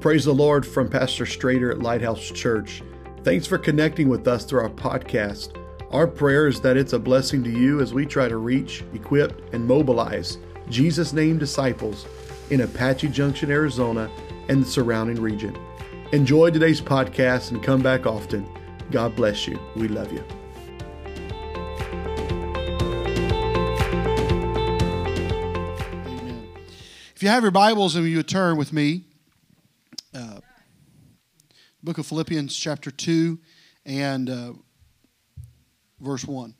Praise the Lord from Pastor Strader at Lighthouse Church. Thanks for connecting with us through our podcast. Our prayer is that it's a blessing to you as we try to reach, equip, and mobilize Jesus' name disciples in Apache Junction, Arizona, and the surrounding region. Enjoy today's podcast and come back often. God bless you. We love you. Amen. If you have your Bibles and you would turn with me, uh, book of Philippians, chapter 2, and uh, verse 1.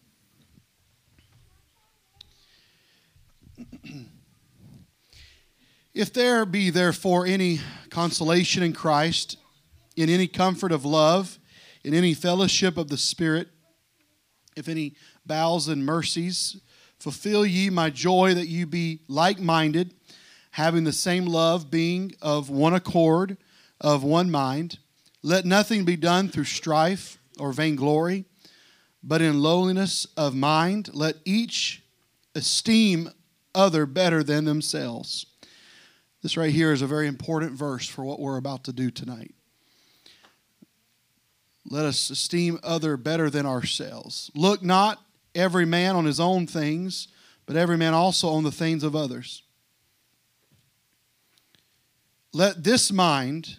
If there be therefore any consolation in Christ, in any comfort of love, in any fellowship of the Spirit, if any bowels and mercies, fulfill ye my joy that you be like minded, having the same love, being of one accord, of one mind. Let nothing be done through strife or vainglory, but in lowliness of mind, let each esteem other better than themselves. This right here is a very important verse for what we're about to do tonight. Let us esteem other better than ourselves. Look not every man on his own things, but every man also on the things of others. Let this mind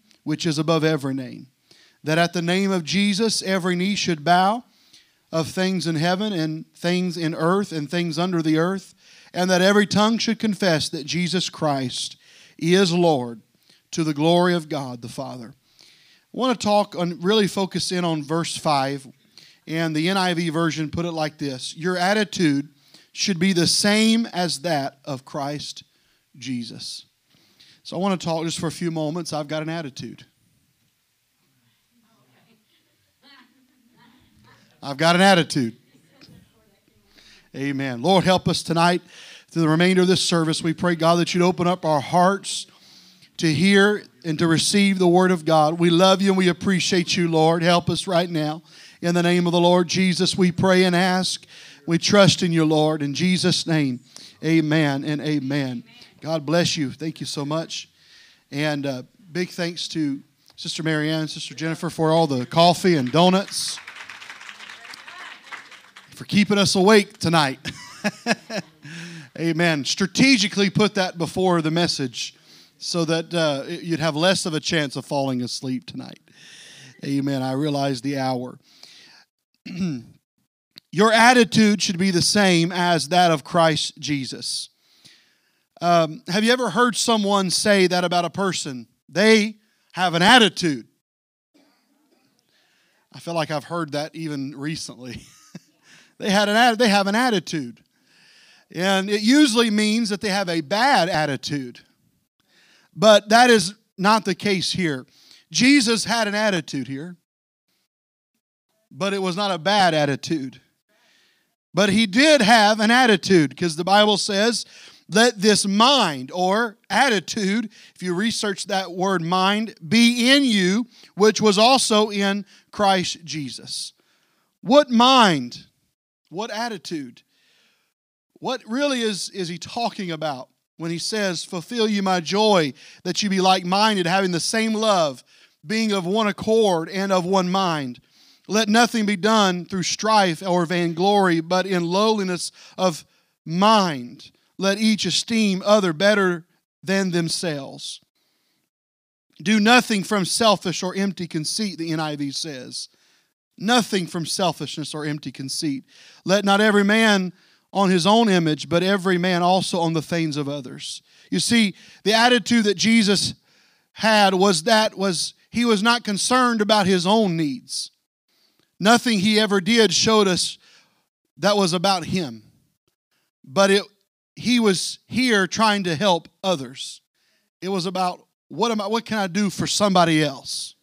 which is above every name, that at the name of Jesus every knee should bow, of things in heaven and things in earth and things under the earth, and that every tongue should confess that Jesus Christ is Lord to the glory of God the Father. I want to talk on really focus in on verse 5 and the NIV version put it like this Your attitude should be the same as that of Christ Jesus. So I want to talk just for a few moments. I've got an attitude. I've got an attitude. Amen. Lord, help us tonight through the remainder of this service. We pray, God, that you'd open up our hearts to hear and to receive the word of God. We love you and we appreciate you, Lord. Help us right now. In the name of the Lord Jesus, we pray and ask. We trust in you, Lord. In Jesus' name, amen and amen. God bless you. Thank you so much. And uh, big thanks to Sister Marianne, Sister Jennifer for all the coffee and donuts, for keeping us awake tonight. Amen. Strategically put that before the message so that uh, you'd have less of a chance of falling asleep tonight. Amen. I realize the hour. Your attitude should be the same as that of Christ Jesus. Um, have you ever heard someone say that about a person? They have an attitude. I feel like I've heard that even recently. they had an they have an attitude. And it usually means that they have a bad attitude. But that is not the case here. Jesus had an attitude here, but it was not a bad attitude. But he did have an attitude because the Bible says, let this mind or attitude, if you research that word mind, be in you, which was also in Christ Jesus. What mind? What attitude? What really is, is he talking about when he says, Fulfill you my joy, that you be like minded, having the same love, being of one accord and of one mind? Let nothing be done through strife or vainglory, but in lowliness of mind. Let each esteem other better than themselves. Do nothing from selfish or empty conceit, the NIV says. Nothing from selfishness or empty conceit. Let not every man on his own image, but every man also on the things of others. You see, the attitude that Jesus had was that was he was not concerned about his own needs. Nothing he ever did showed us that was about him. But it he was here trying to help others. It was about what am I what can I do for somebody else?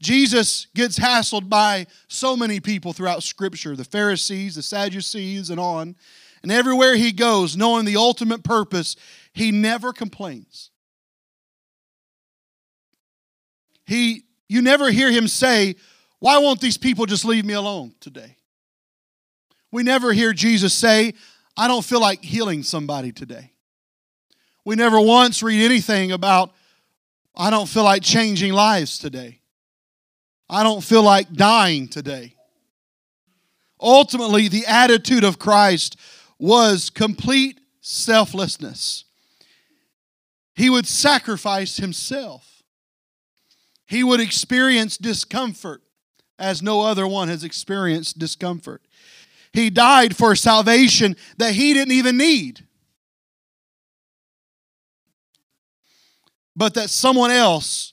Jesus gets hassled by so many people throughout Scripture the Pharisees, the Sadducees, and on. And everywhere he goes, knowing the ultimate purpose, he never complains. He, you never hear him say, Why won't these people just leave me alone today? We never hear Jesus say, I don't feel like healing somebody today. We never once read anything about, I don't feel like changing lives today. I don't feel like dying today. Ultimately, the attitude of Christ was complete selflessness. He would sacrifice himself. He would experience discomfort as no other one has experienced discomfort. He died for salvation that he didn't even need. But that someone else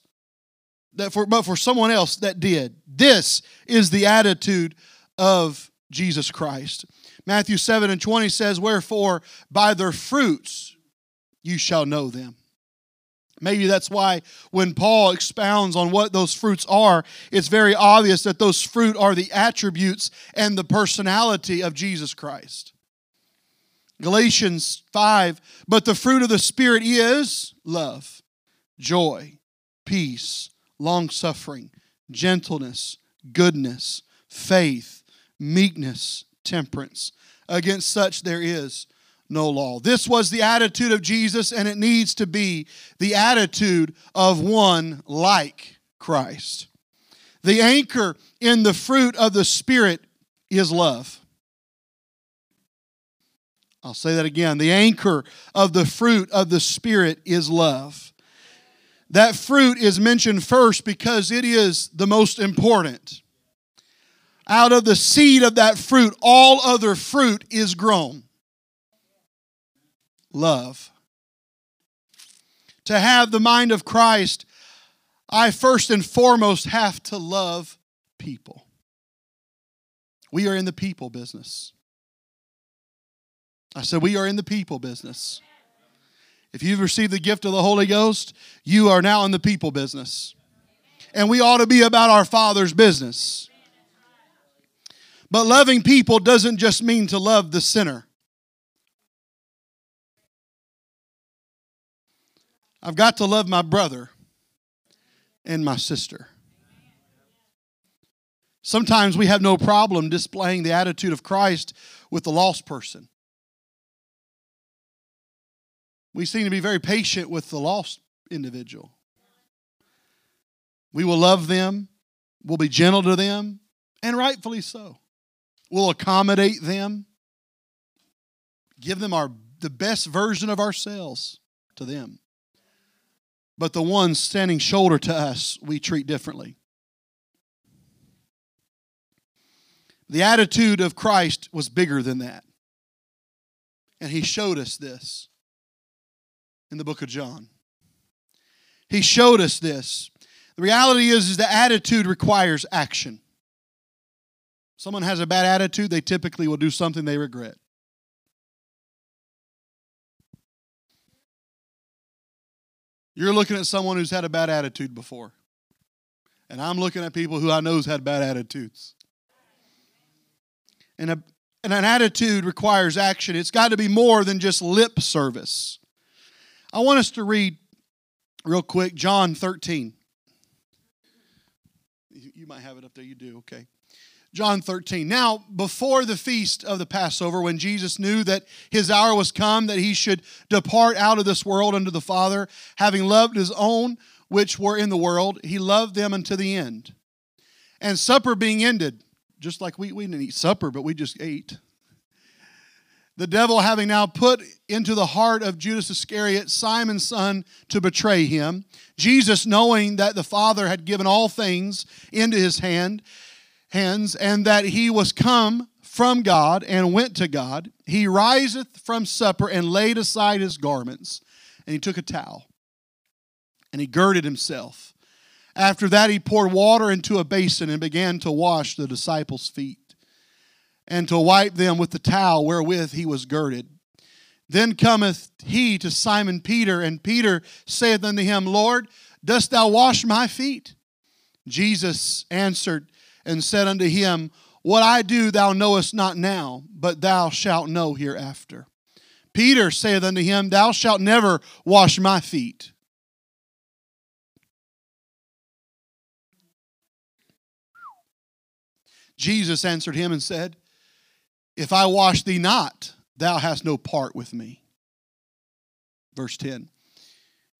that for but for someone else that did. This is the attitude of Jesus Christ. Matthew 7 and 20 says, Wherefore by their fruits you shall know them. Maybe that's why when Paul expounds on what those fruits are, it's very obvious that those fruit are the attributes and the personality of Jesus Christ. Galatians 5 But the fruit of the Spirit is love, joy, peace, long suffering, gentleness, goodness, faith, meekness, temperance. Against such there is no law. This was the attitude of Jesus, and it needs to be the attitude of one like Christ. The anchor in the fruit of the Spirit is love. I'll say that again. The anchor of the fruit of the Spirit is love. That fruit is mentioned first because it is the most important. Out of the seed of that fruit, all other fruit is grown. Love. To have the mind of Christ, I first and foremost have to love people. We are in the people business. I said, We are in the people business. If you've received the gift of the Holy Ghost, you are now in the people business. And we ought to be about our Father's business. But loving people doesn't just mean to love the sinner. I've got to love my brother and my sister. Sometimes we have no problem displaying the attitude of Christ with the lost person. We seem to be very patient with the lost individual. We will love them, we'll be gentle to them, and rightfully so. We'll accommodate them, give them our the best version of ourselves to them. But the ones standing shoulder to us, we treat differently. The attitude of Christ was bigger than that. And he showed us this in the book of John. He showed us this. The reality is, is the attitude requires action. Someone has a bad attitude, they typically will do something they regret. You're looking at someone who's had a bad attitude before. And I'm looking at people who I know has had bad attitudes. And, a, and an attitude requires action. It's got to be more than just lip service. I want us to read real quick John 13. You might have it up there. You do. Okay. John 13. Now, before the feast of the Passover, when Jesus knew that his hour was come, that he should depart out of this world unto the Father, having loved his own which were in the world, he loved them unto the end. And supper being ended, just like we, we didn't eat supper, but we just ate the devil having now put into the heart of Judas Iscariot, Simon's son, to betray him, Jesus, knowing that the Father had given all things into his hand, hands, and that he was come from God and went to God, he riseth from supper and laid aside his garments, and he took a towel, and he girded himself. After that, he poured water into a basin and began to wash the disciples' feet and to wipe them with the towel wherewith he was girded. Then cometh he to Simon Peter, and Peter saith unto him, Lord, dost thou wash my feet? Jesus answered and said unto him, What I do thou knowest not now, but thou shalt know hereafter. Peter saith unto him, Thou shalt never wash my feet. Jesus answered him and said, If I wash thee not, thou hast no part with me. Verse 10.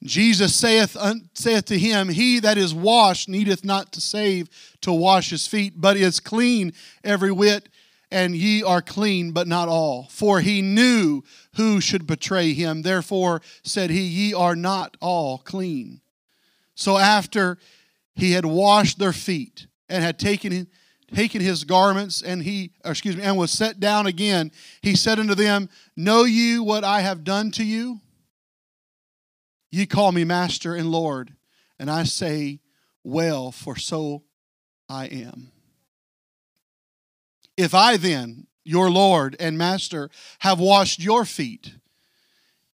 Jesus saith, saith to him, He that is washed needeth not to save to wash his feet, but is clean every whit, and ye are clean, but not all. For he knew who should betray him. Therefore said he, Ye are not all clean. So after he had washed their feet and had taken taken his garments and he excuse me and was set down again he said unto them know you what i have done to you ye call me master and lord and i say well for so i am if i then your lord and master have washed your feet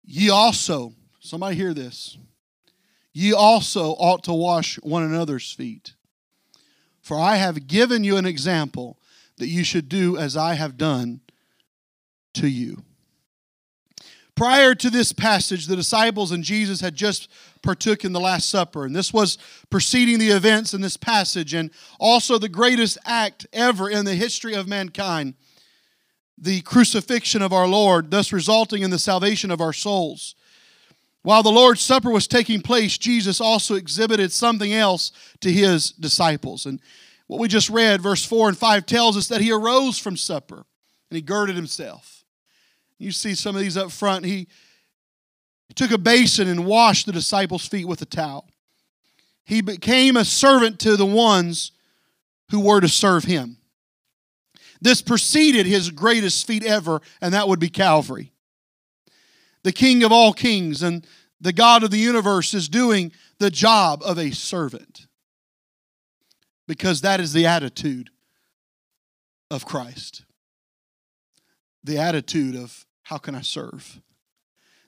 ye also somebody hear this ye also ought to wash one another's feet for I have given you an example that you should do as I have done to you. Prior to this passage, the disciples and Jesus had just partook in the Last Supper, and this was preceding the events in this passage, and also the greatest act ever in the history of mankind the crucifixion of our Lord, thus resulting in the salvation of our souls. While the Lord's Supper was taking place, Jesus also exhibited something else to his disciples. And what we just read, verse 4 and 5, tells us that he arose from supper and he girded himself. You see some of these up front. He took a basin and washed the disciples' feet with a towel. He became a servant to the ones who were to serve him. This preceded his greatest feat ever, and that would be Calvary the King of all kings and the God of the universe is doing the job of a servant. Because that is the attitude of Christ. The attitude of how can I serve?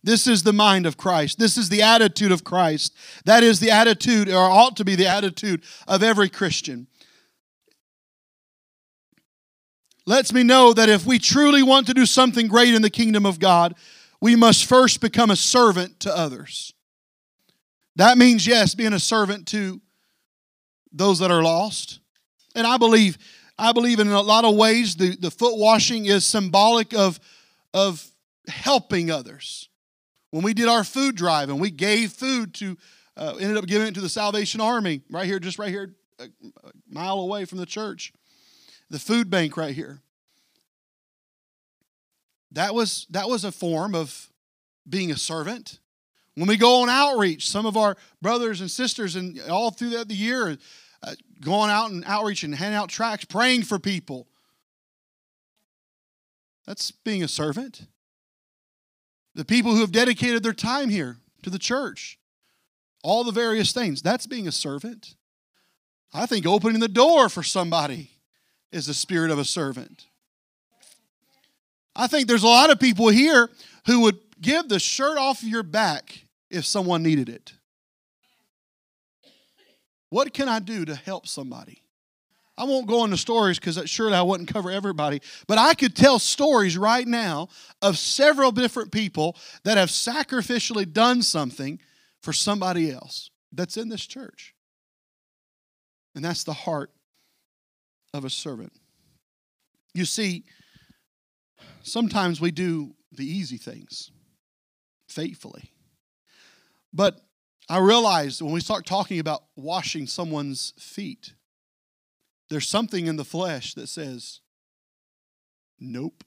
This is the mind of Christ. This is the attitude of Christ. That is the attitude, or ought to be the attitude of every Christian. Lets me know that if we truly want to do something great in the kingdom of God, we must first become a servant to others. That means, yes, being a servant to those that are lost. And I believe, I believe in a lot of ways the, the foot washing is symbolic of, of helping others. When we did our food drive and we gave food to, uh, ended up giving it to the Salvation Army right here, just right here, a mile away from the church. The food bank right here. That was, that was a form of being a servant. When we go on outreach, some of our brothers and sisters, and all through the year, uh, going out and outreach and handing out tracts, praying for people. That's being a servant. The people who have dedicated their time here to the church, all the various things, that's being a servant. I think opening the door for somebody is the spirit of a servant. I think there's a lot of people here who would give the shirt off of your back if someone needed it. What can I do to help somebody? I won't go into stories because surely I wouldn't cover everybody, but I could tell stories right now of several different people that have sacrificially done something for somebody else that's in this church. And that's the heart of a servant. You see, sometimes we do the easy things faithfully. But I realized when we start talking about washing someone's feet, there's something in the flesh that says, nope.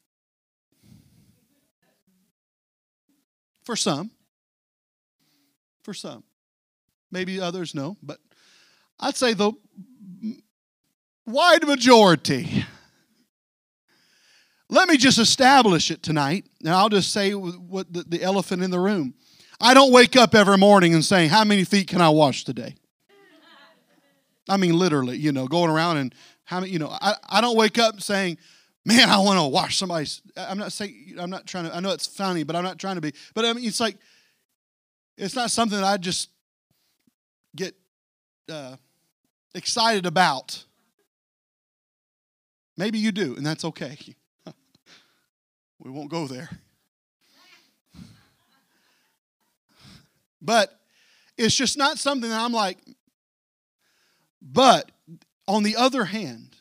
For some. For some. Maybe others no, but I'd say the wide majority let me just establish it tonight, and I'll just say what the, the elephant in the room. I don't wake up every morning and saying, How many feet can I wash today? I mean, literally, you know, going around and how many, you know, I, I don't wake up saying, man, I want to wash somebody's. I'm not saying, I'm not trying to, I know it's funny, but I'm not trying to be. But I mean, it's like, it's not something that I just get uh, excited about. Maybe you do, and that's okay. we won't go there. But it's just not something that I'm like, but on the other hand,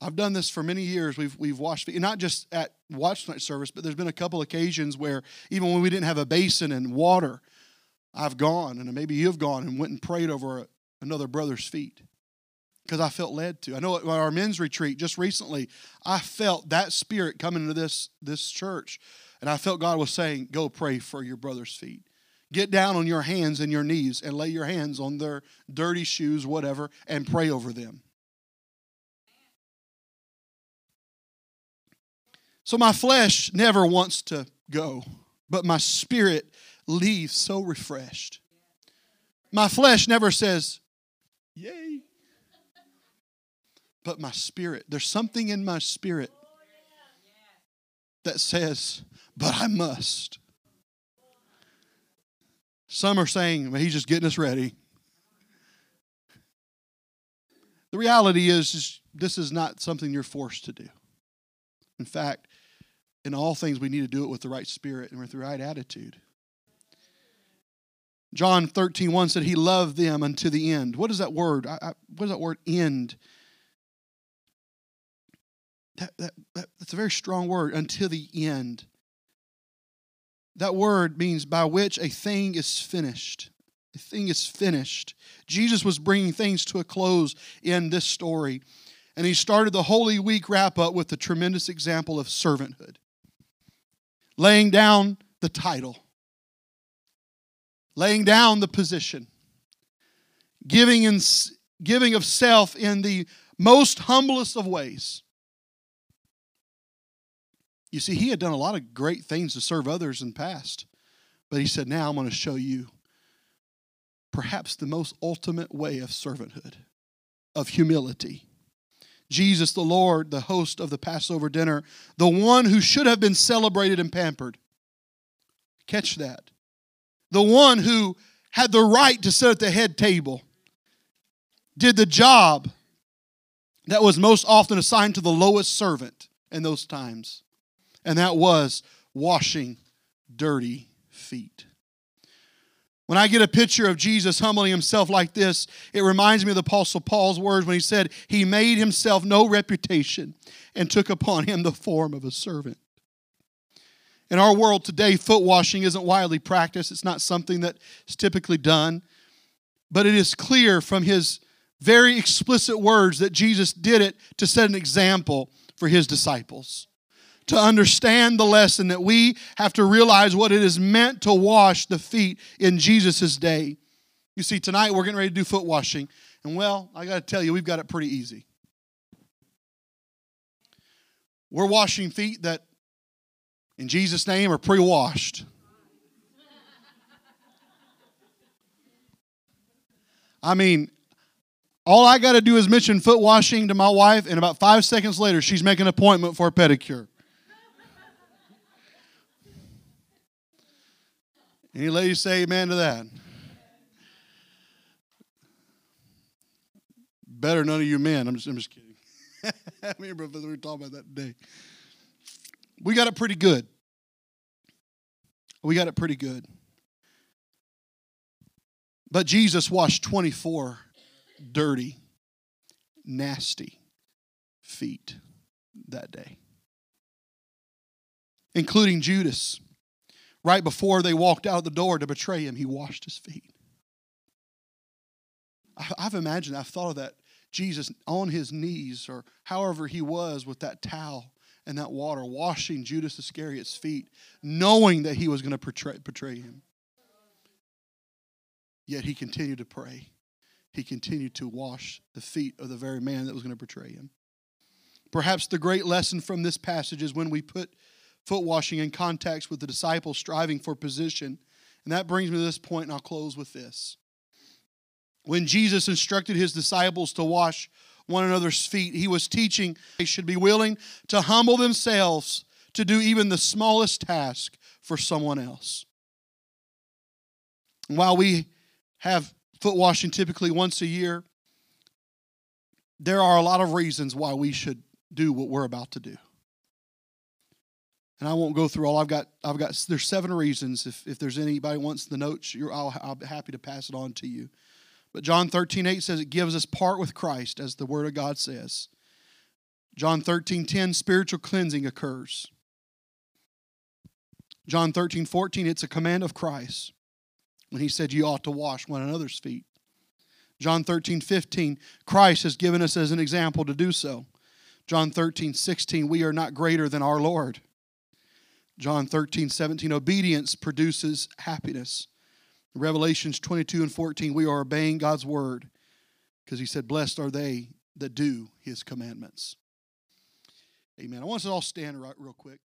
I've done this for many years. We've we've washed feet, not just at watch night service, but there's been a couple occasions where even when we didn't have a basin and water, I've gone and maybe you've gone and went and prayed over another brother's feet because I felt led to. I know at our men's retreat just recently, I felt that spirit coming into this this church, and I felt God was saying, "Go pray for your brother's feet." Get down on your hands and your knees and lay your hands on their dirty shoes, whatever, and pray over them. So my flesh never wants to go, but my spirit leaves so refreshed. My flesh never says, Yay. But my spirit, there's something in my spirit that says, But I must. Some are saying, well, He's just getting us ready. The reality is, is, this is not something you're forced to do. In fact, in all things, we need to do it with the right spirit and with the right attitude. John 13, 1 said, He loved them unto the end. What is that word? I, I, what is that word, end? That, that, that, that's a very strong word, until the end. That word means by which a thing is finished. A thing is finished. Jesus was bringing things to a close in this story. And he started the Holy Week wrap up with a tremendous example of servanthood laying down the title, laying down the position, giving, in, giving of self in the most humblest of ways. You see, he had done a lot of great things to serve others in the past, but he said, Now I'm going to show you perhaps the most ultimate way of servanthood, of humility. Jesus the Lord, the host of the Passover dinner, the one who should have been celebrated and pampered. Catch that. The one who had the right to sit at the head table did the job that was most often assigned to the lowest servant in those times, and that was washing dirty feet. When I get a picture of Jesus humbling himself like this, it reminds me of the Apostle Paul's words when he said, He made himself no reputation and took upon him the form of a servant. In our world today, foot washing isn't widely practiced, it's not something that is typically done. But it is clear from his very explicit words that Jesus did it to set an example for his disciples to understand the lesson that we have to realize what it is meant to wash the feet in Jesus' day. You see, tonight we're getting ready to do foot washing. And well, I got to tell you, we've got it pretty easy. We're washing feet that, in Jesus' name, are pre washed. I mean, all I got to do is mention foot washing to my wife, and about five seconds later, she's making an appointment for a pedicure. Any ladies say amen to that? Better none of you men. I'm just, I'm just kidding. I remember we were talking about that today. We got it pretty good. We got it pretty good. But Jesus washed 24 dirty, nasty feet that day, including Judas right before they walked out the door to betray him, he washed his feet. I've imagined, I've thought of that. Jesus on his knees, or however he was with that towel and that water, washing Judas Iscariot's feet, knowing that he was going to betray, betray him. Yet he continued to pray. He continued to wash the feet of the very man that was going to betray him. Perhaps the great lesson from this passage is when we put foot washing in context with the disciples striving for position. And that brings me to this point, and I'll close with this. When Jesus instructed his disciples to wash one another's feet. He was teaching they should be willing to humble themselves to do even the smallest task for someone else. And while we have foot washing typically once a year, there are a lot of reasons why we should do what we're about to do. And I won't go through all. I've got, I've got. There's seven reasons. If, if there's anybody wants the notes, I'll, I'll be happy to pass it on to you. But John 13, 8 says it gives us part with Christ, as the Word of God says. John 13, 10, spiritual cleansing occurs. John 13, 14, it's a command of Christ when he said you ought to wash one another's feet. John 13, 15, Christ has given us as an example to do so. John 13, 16, we are not greater than our Lord. John 13, 17, obedience produces happiness. Revelations 22 and 14, we are obeying God's word because he said, Blessed are they that do his commandments. Amen. I want us to all stand right real quick.